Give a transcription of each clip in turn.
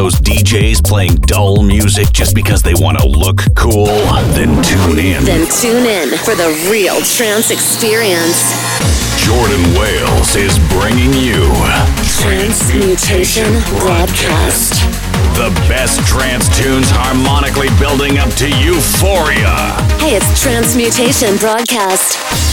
those DJs playing dull music just because they want to look cool? Then tune in. Then tune in for the real trance experience. Jordan Wales is bringing you Transmutation Broadcast. The best trance tunes harmonically building up to euphoria. Hey, it's Transmutation Broadcast.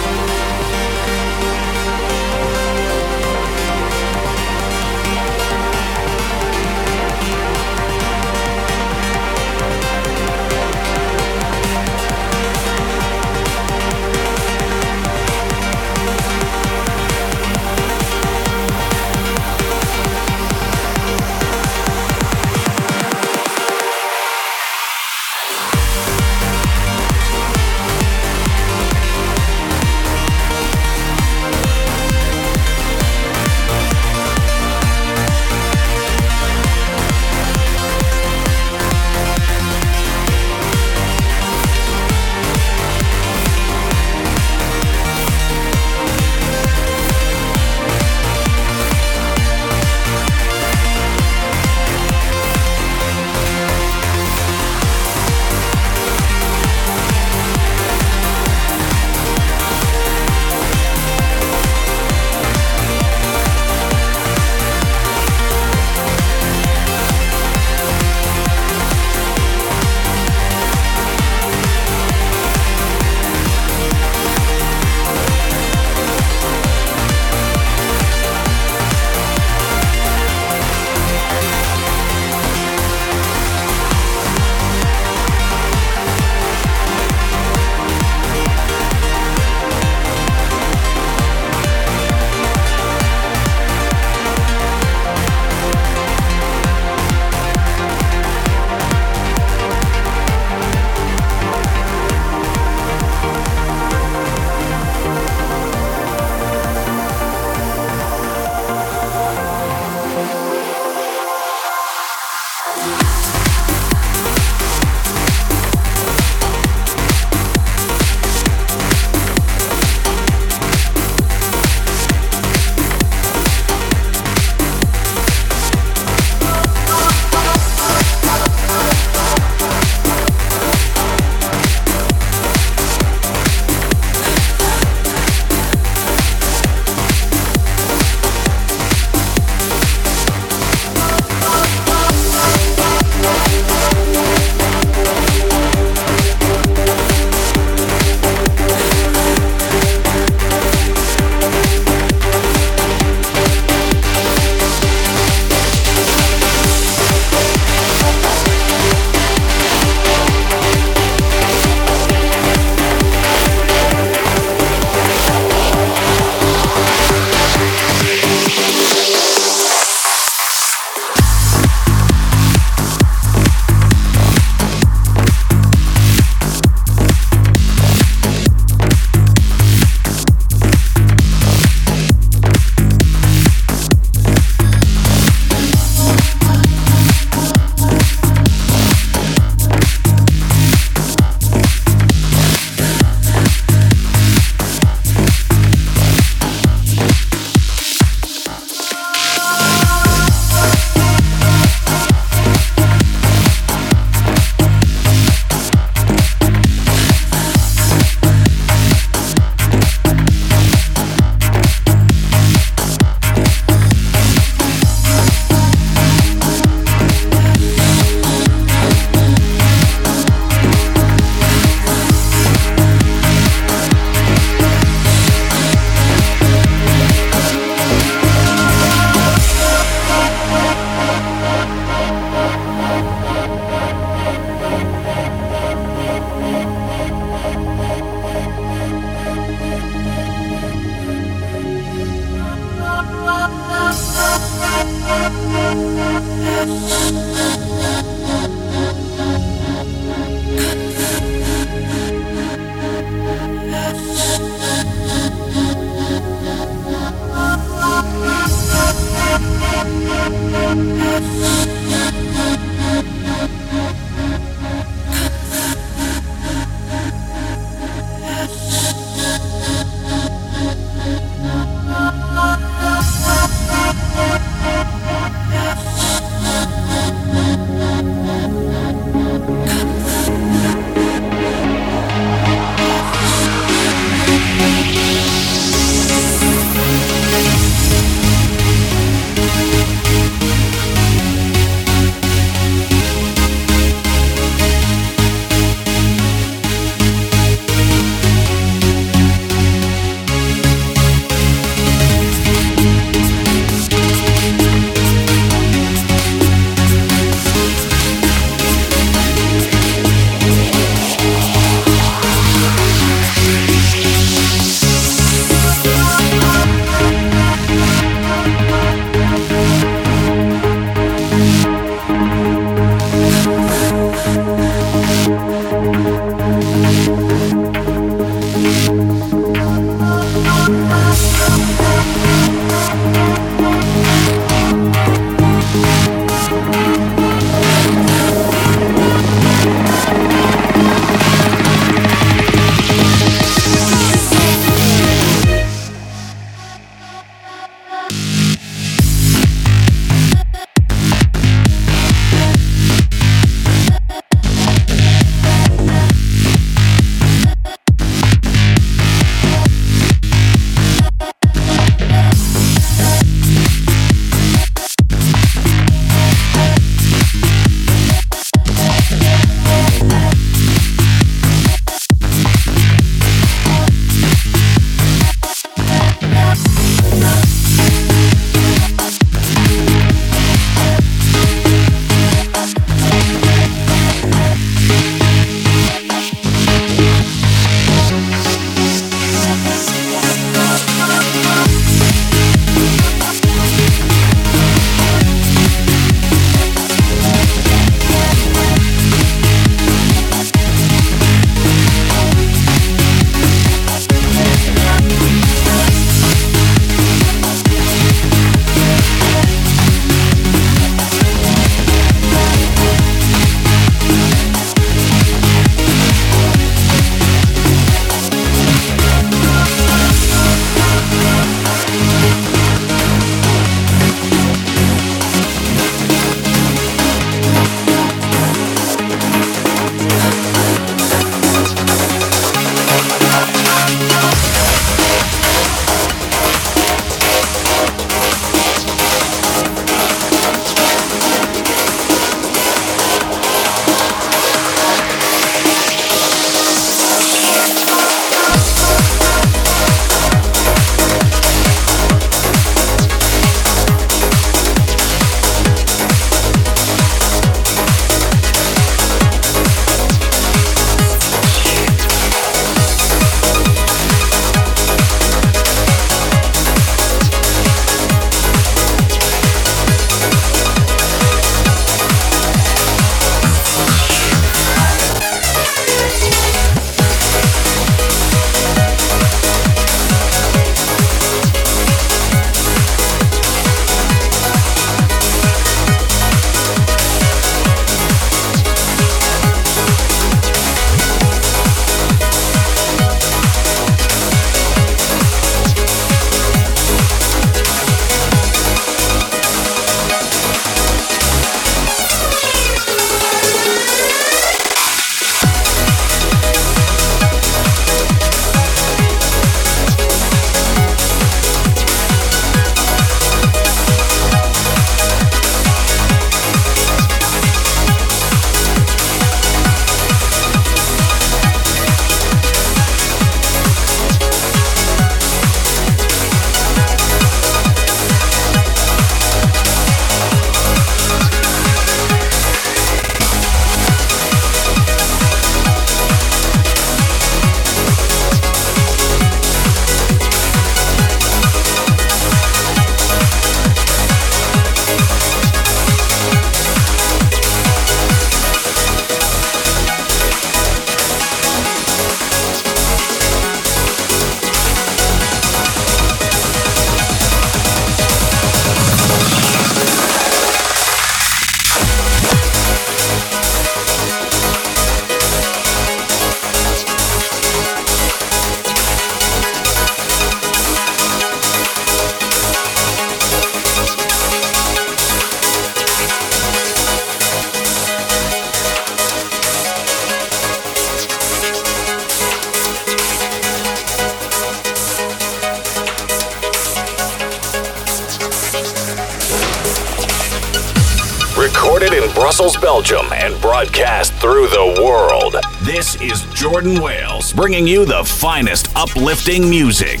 Belgium, and broadcast through the world. This is Jordan Wales bringing you the finest uplifting music.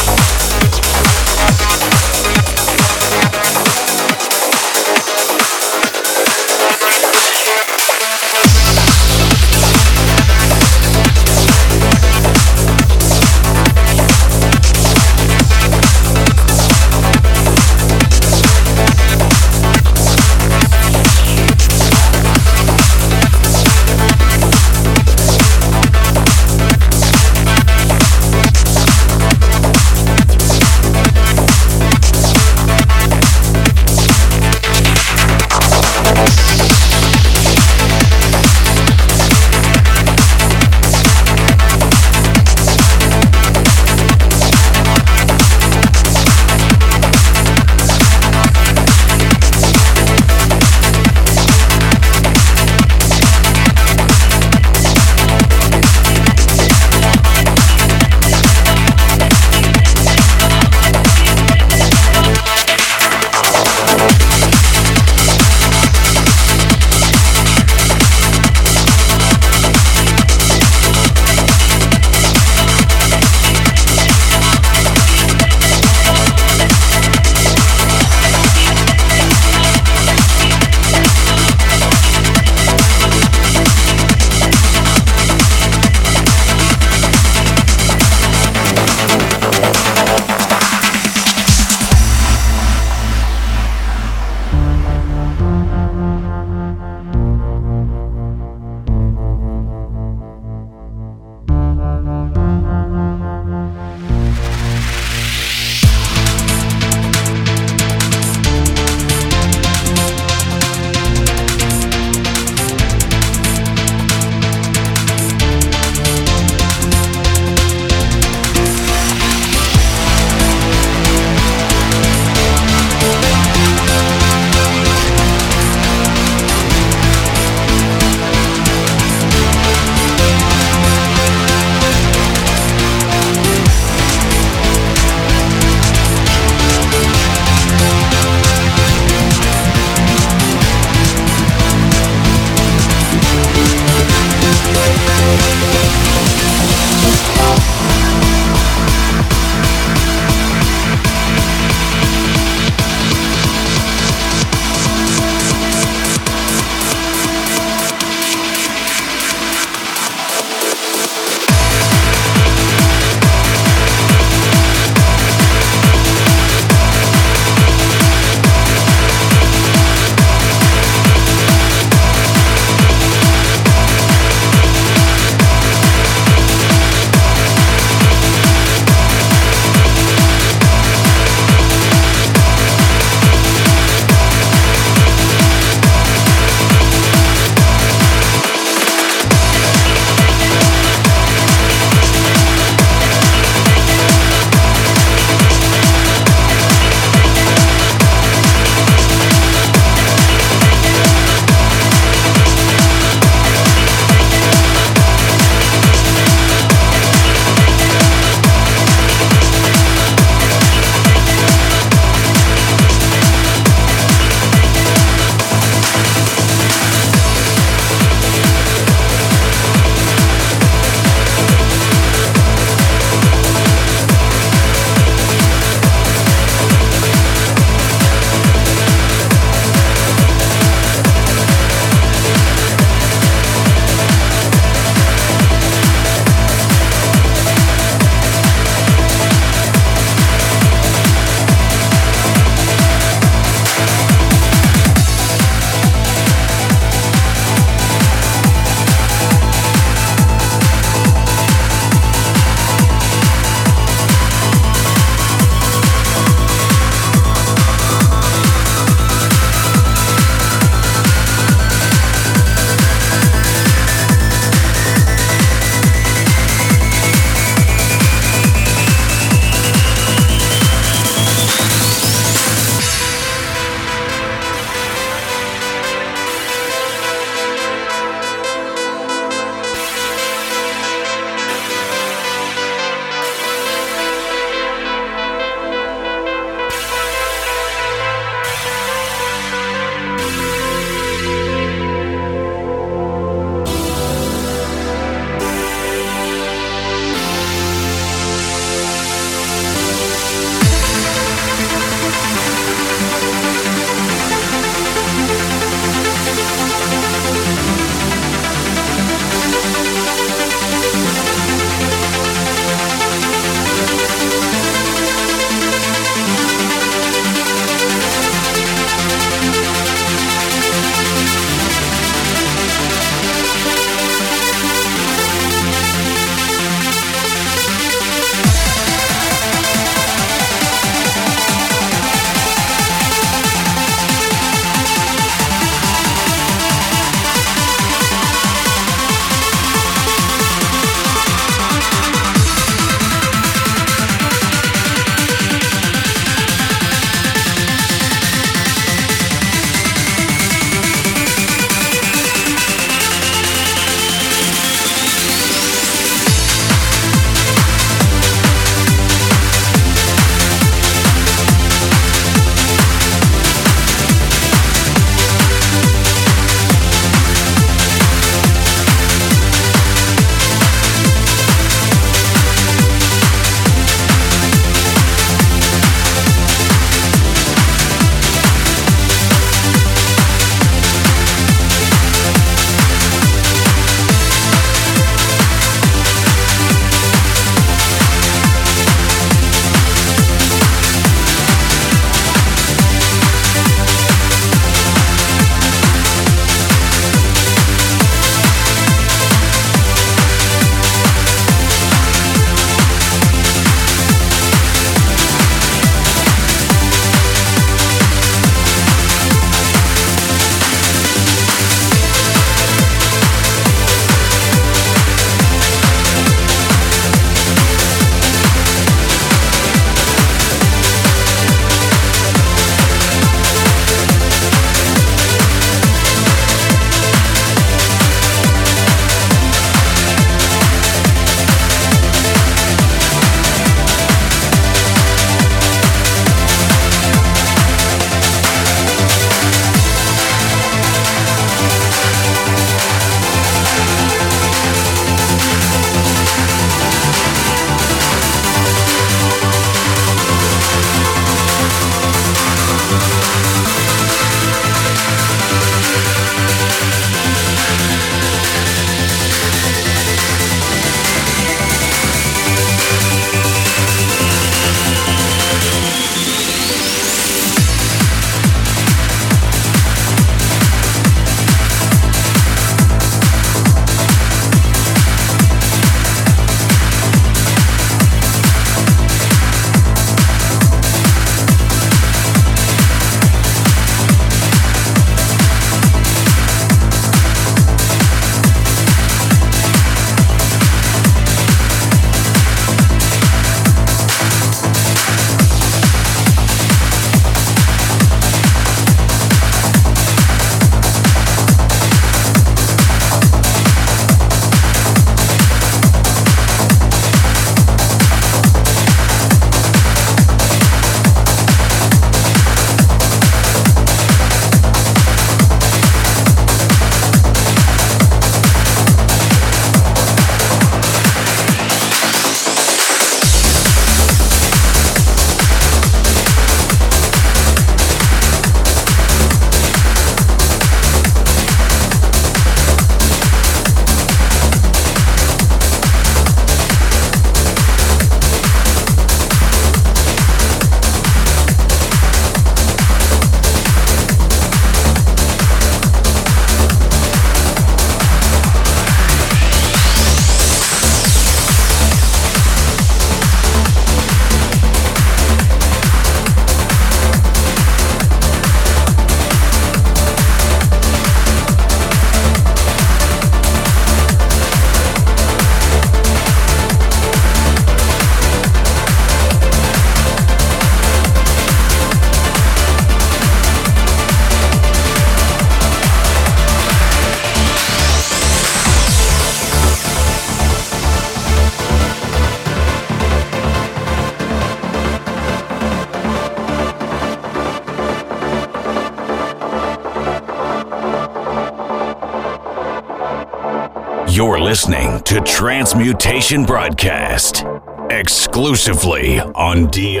You're listening to Transmutation Broadcast exclusively on DI.FM.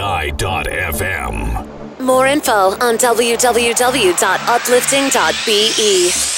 More info on www.uplifting.be.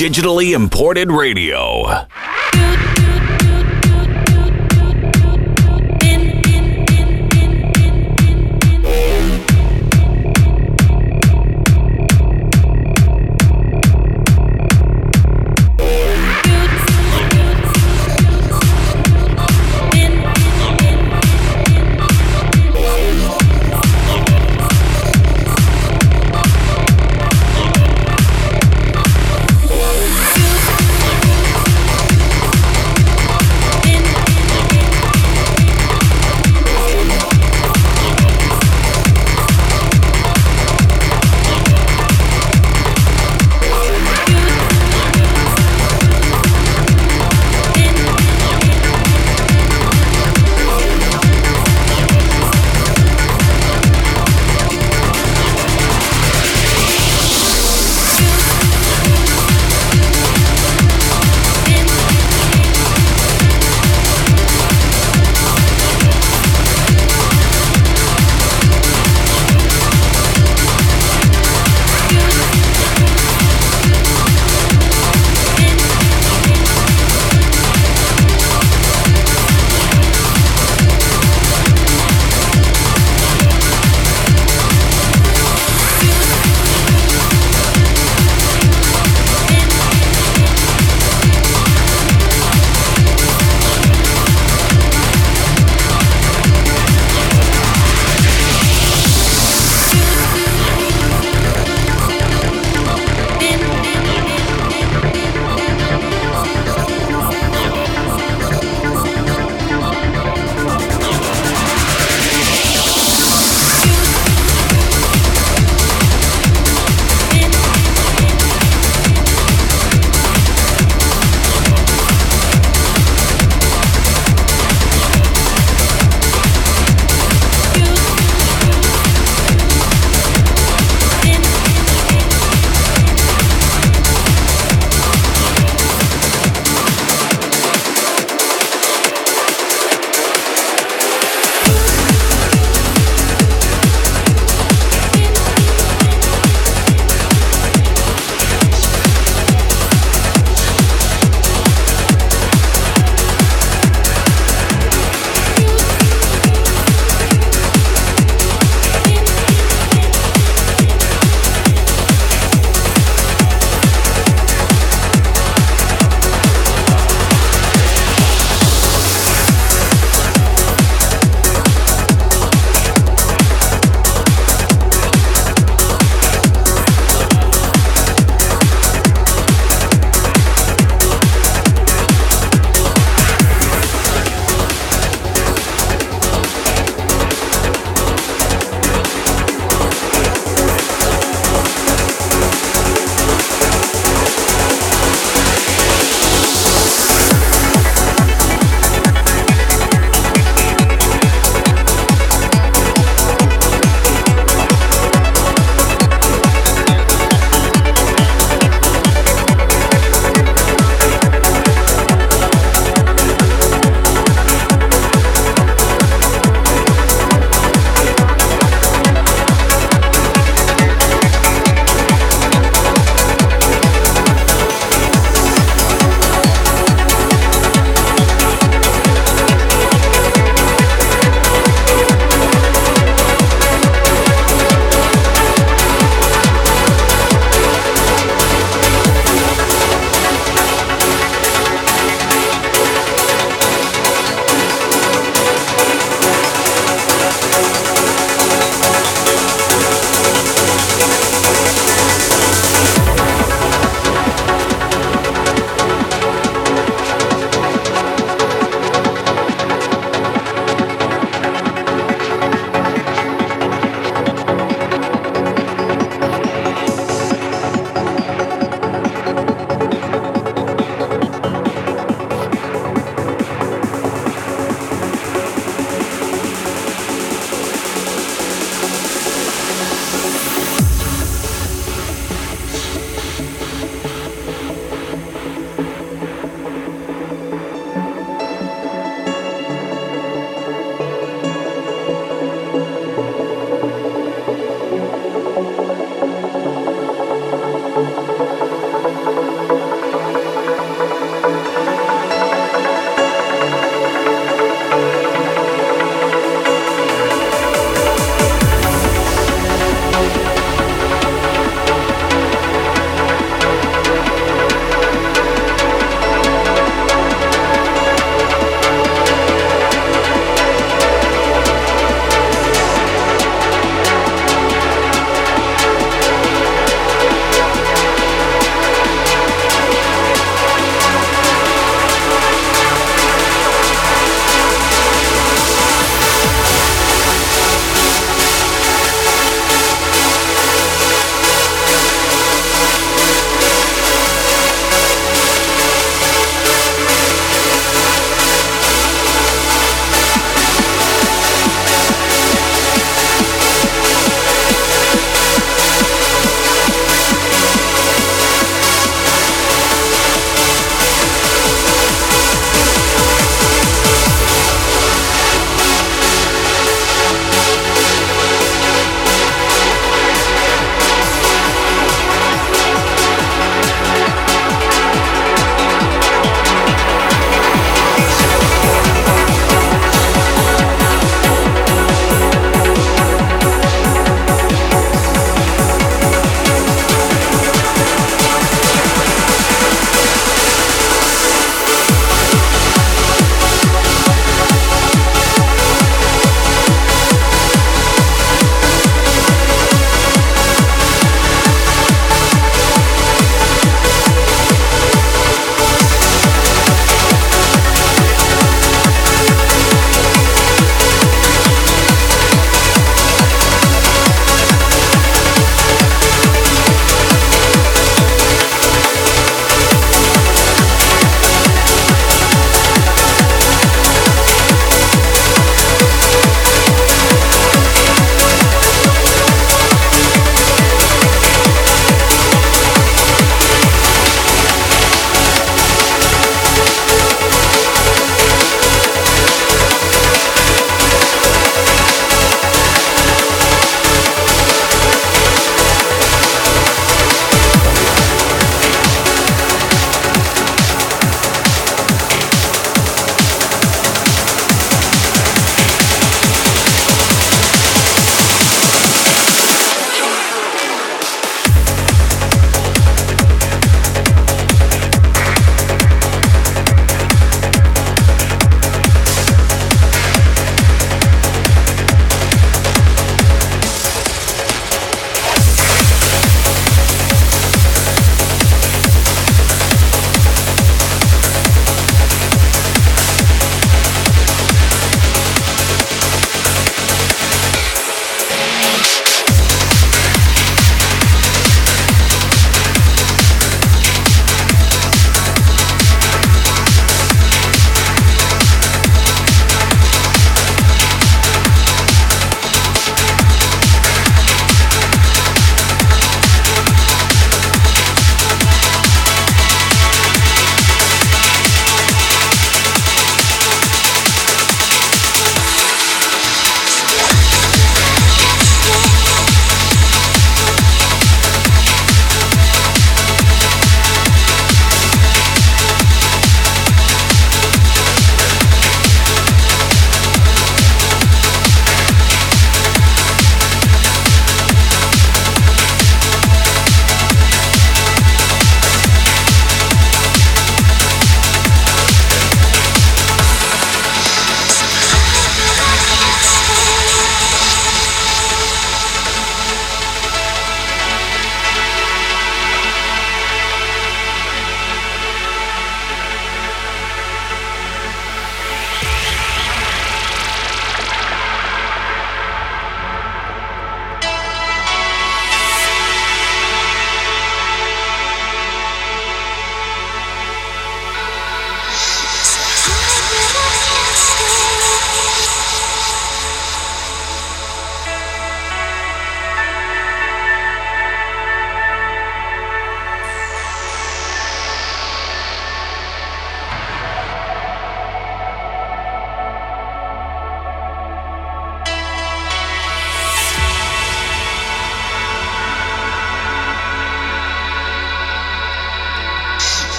digitally imported radio.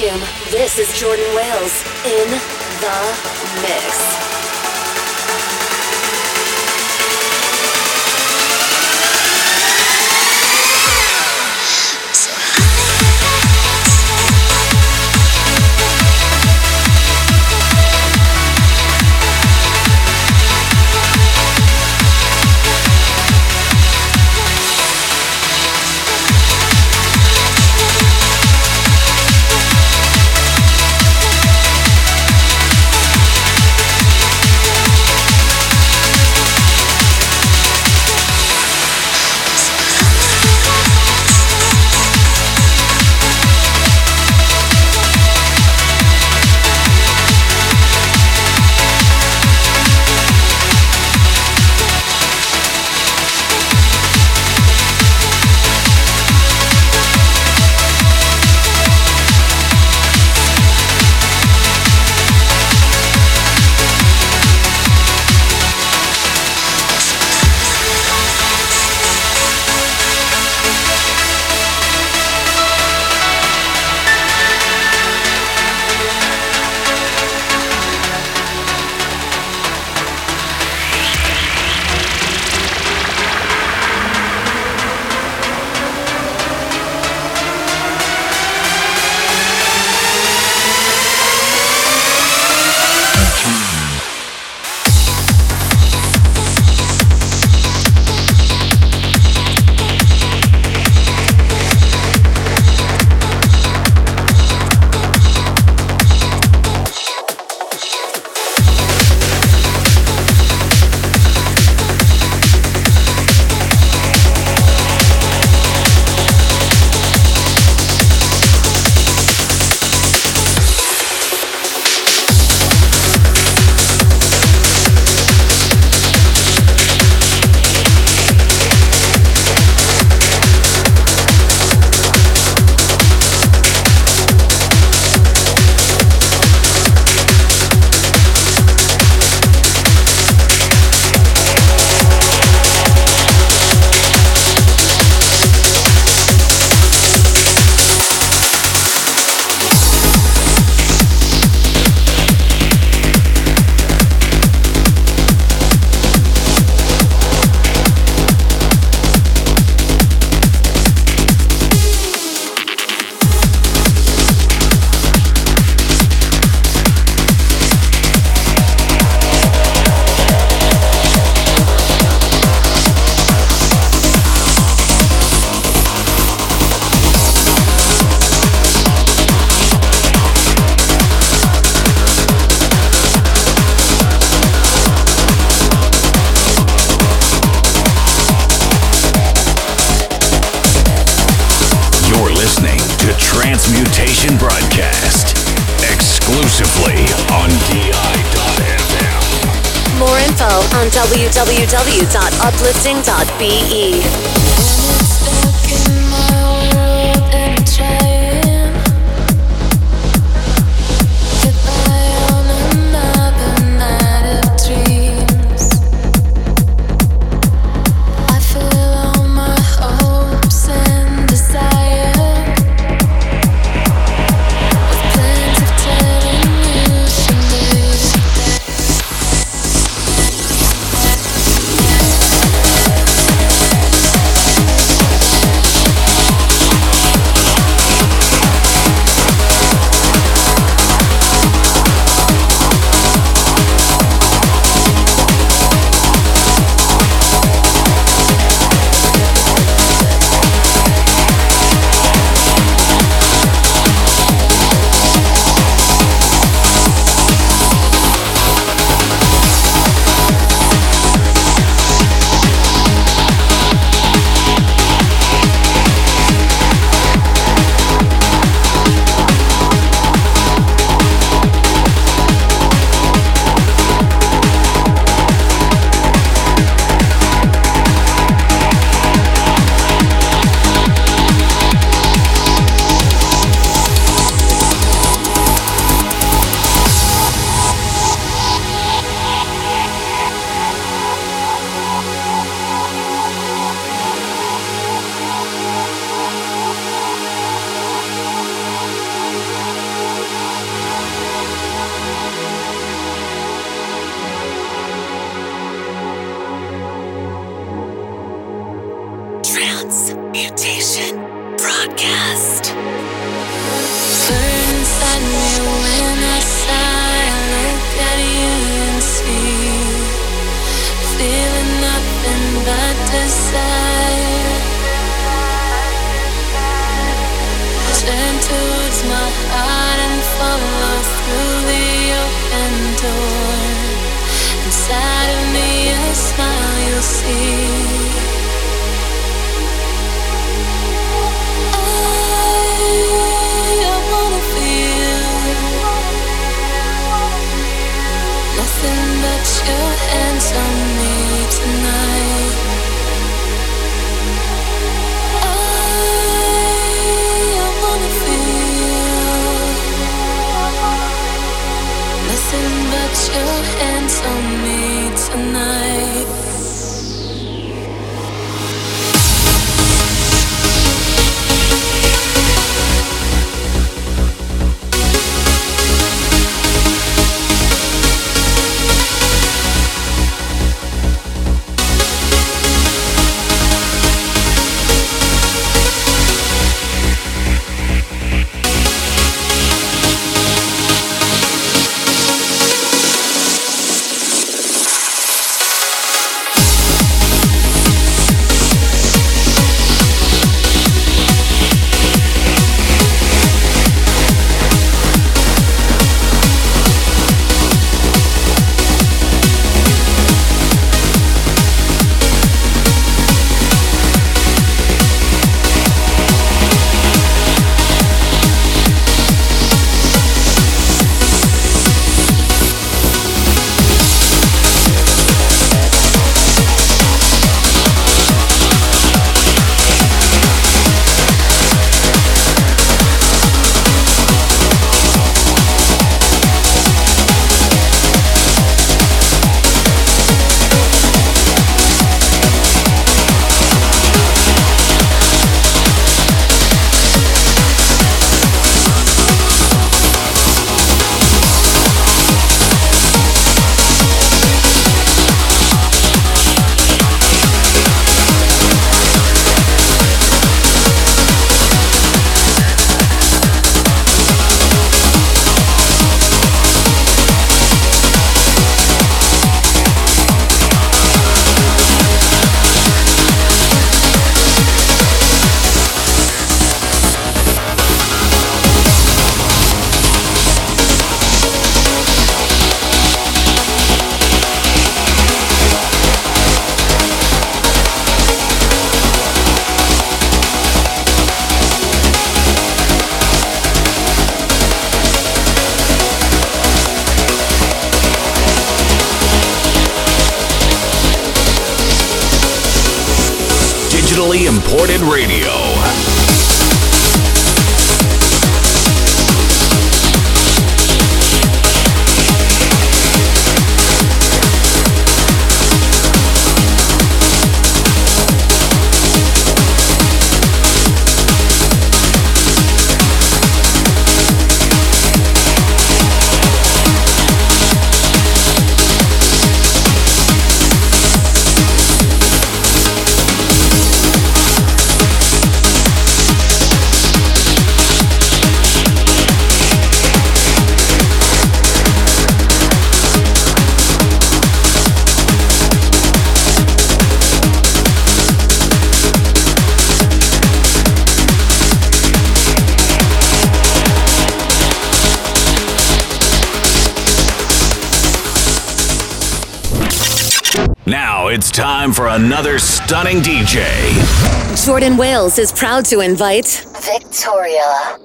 Volume. This is Jordan another stunning DJ. Jordan Wales is proud to invite Victoria.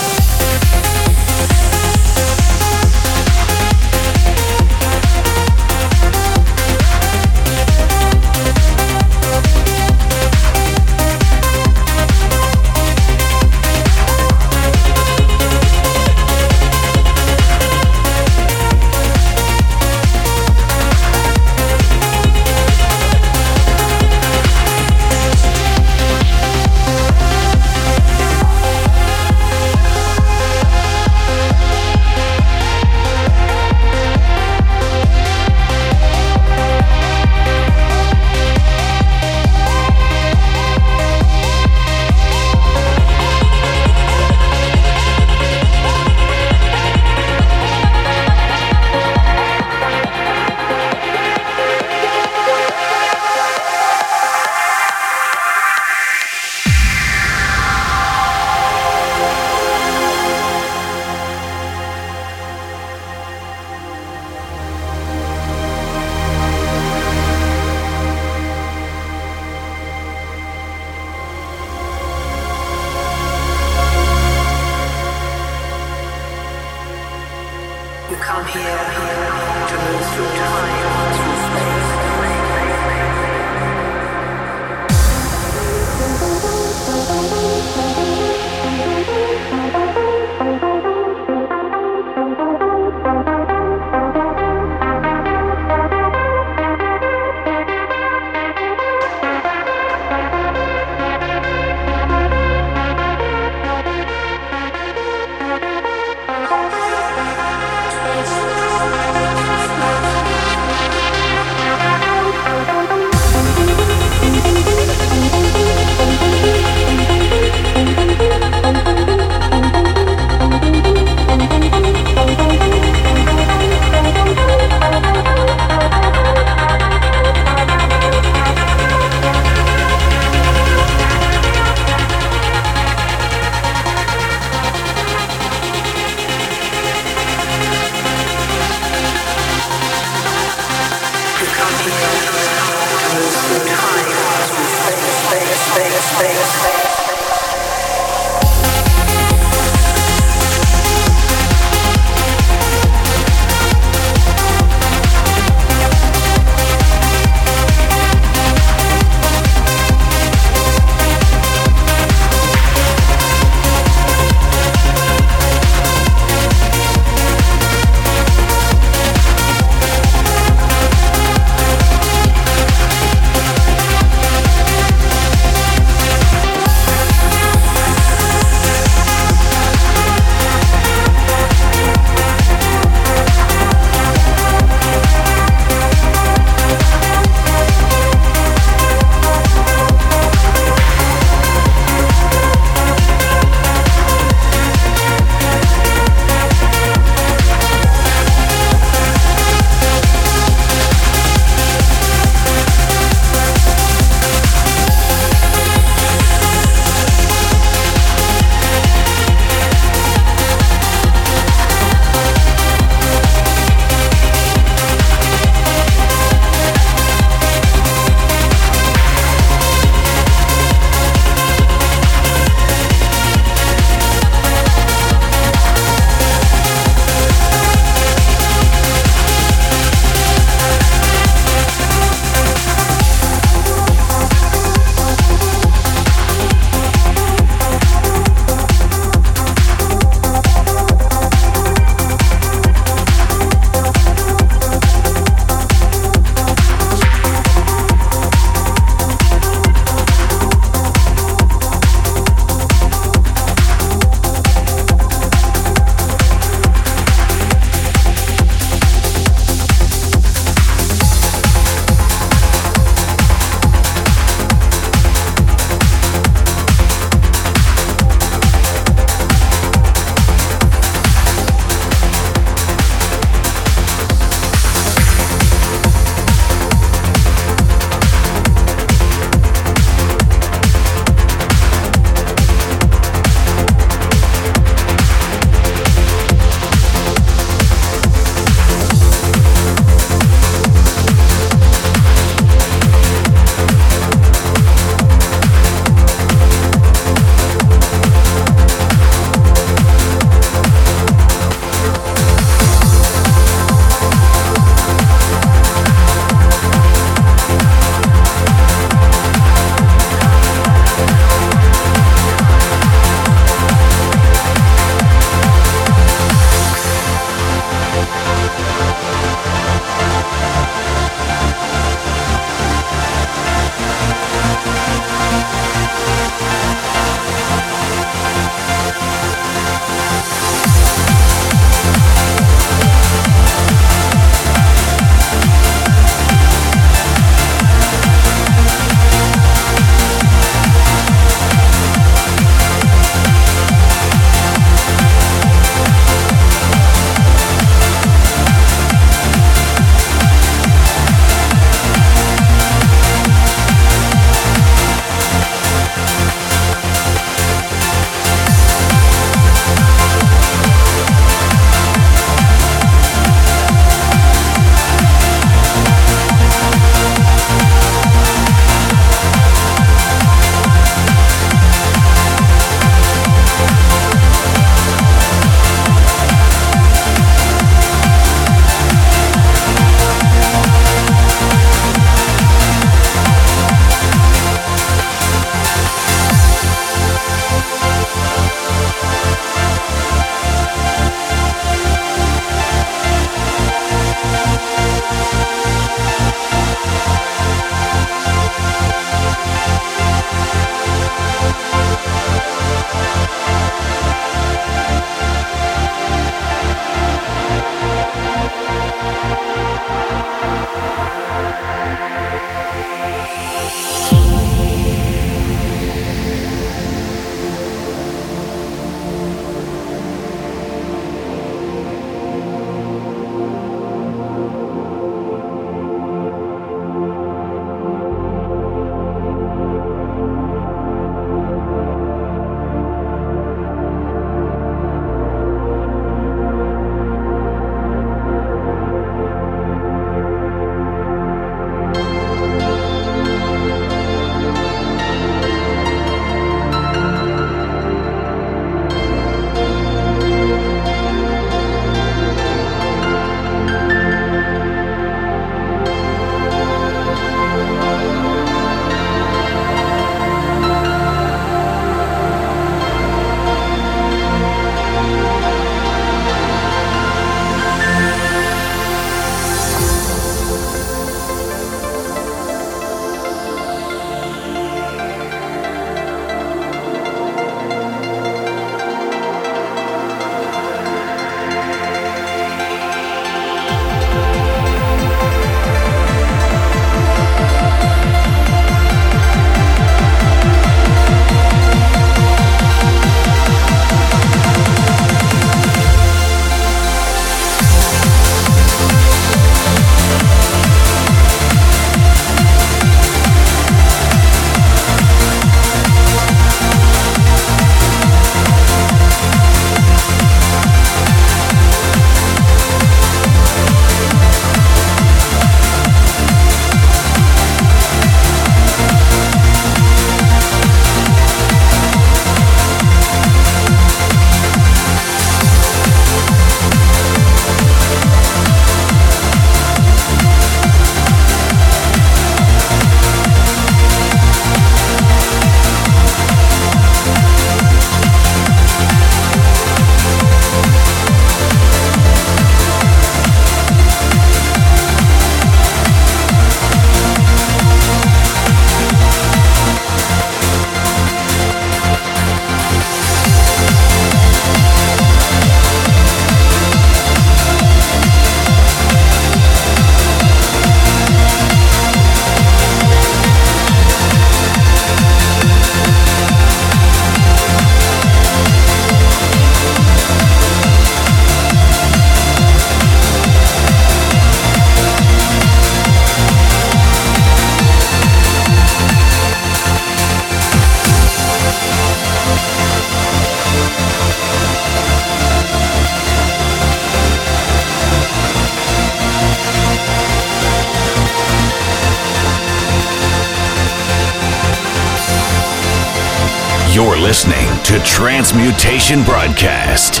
To Transmutation Broadcast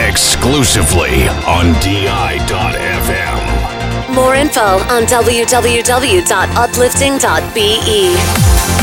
exclusively on DI.FM. More info on www.uplifting.be.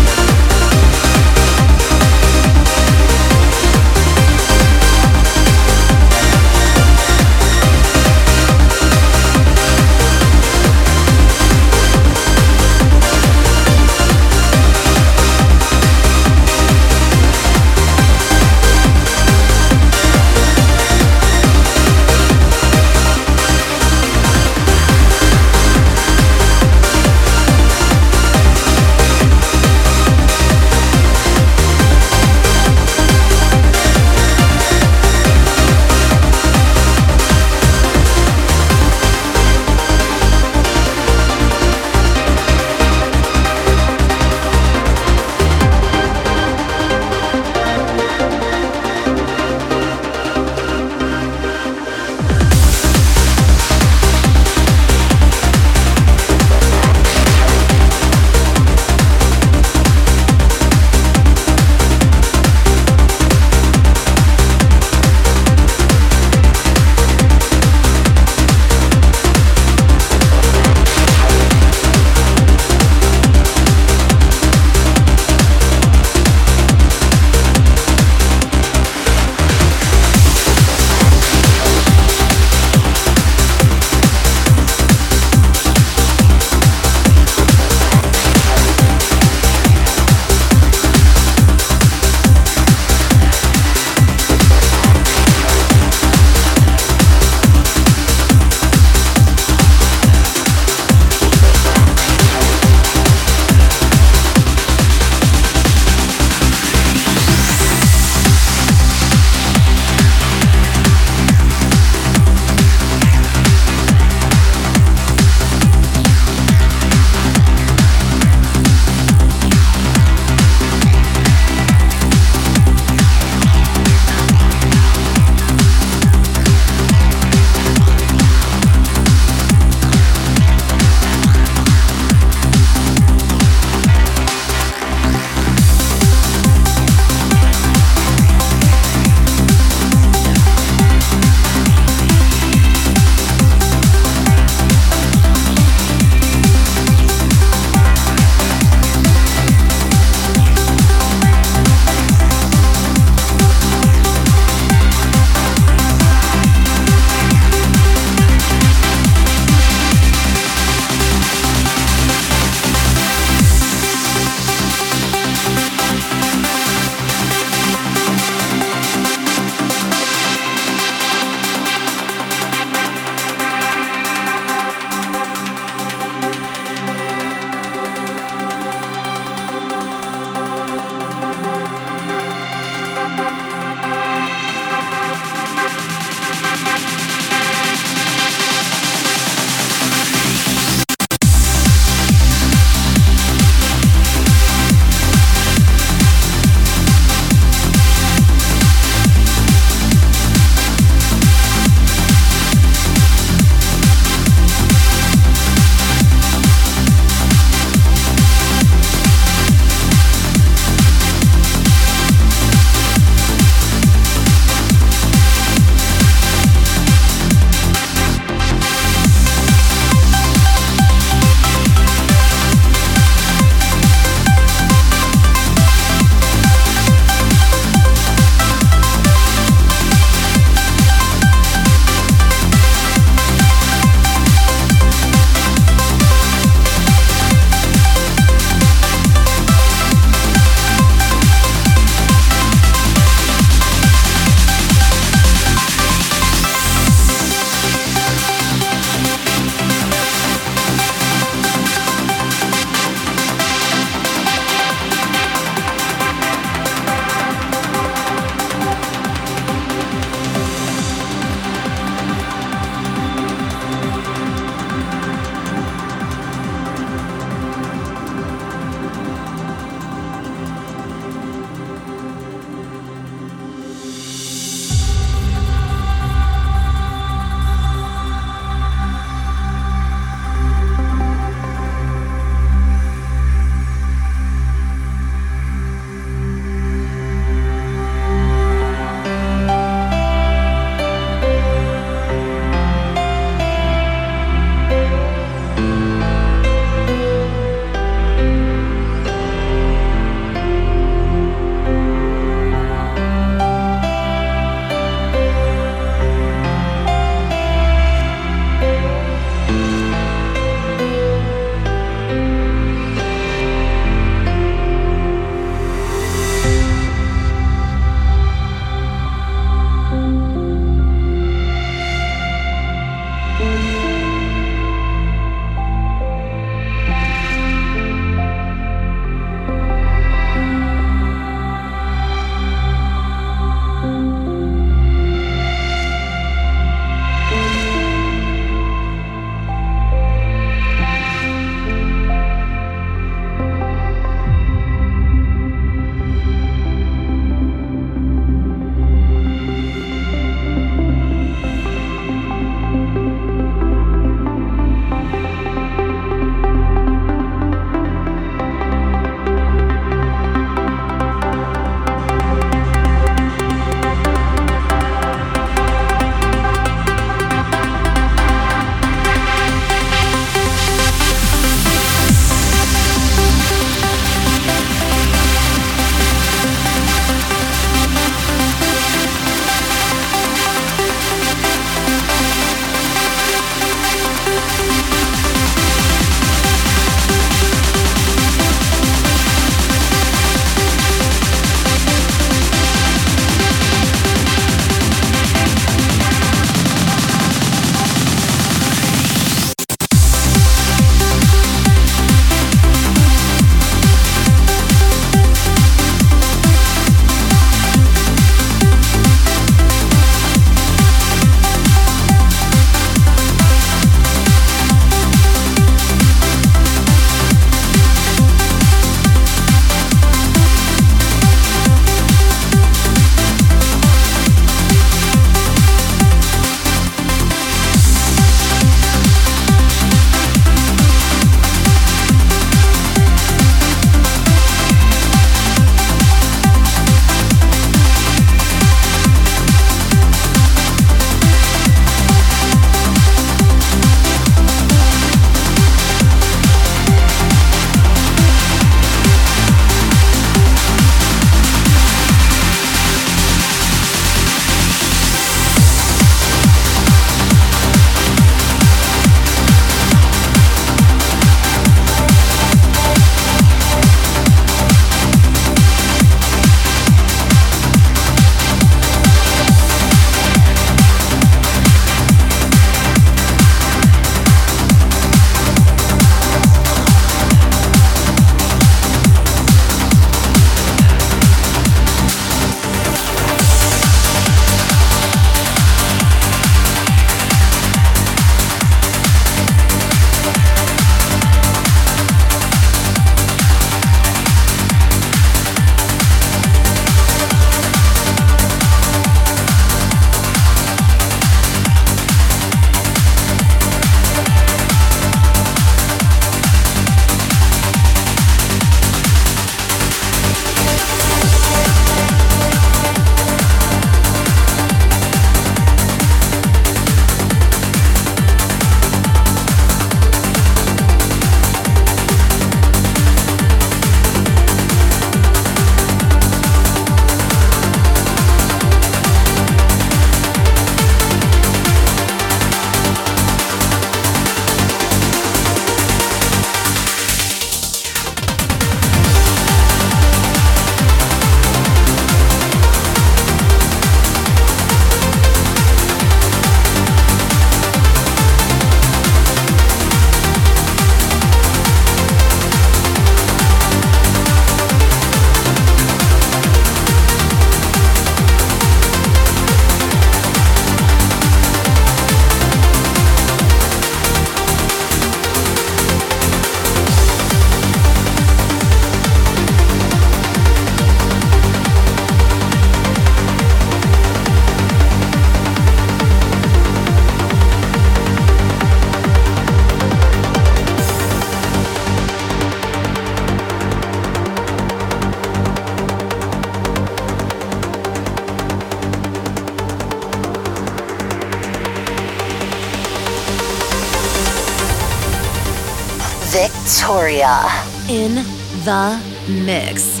Victoria. In the mix.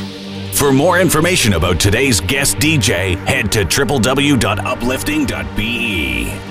For more information about today's guest DJ, head to www.uplifting.be.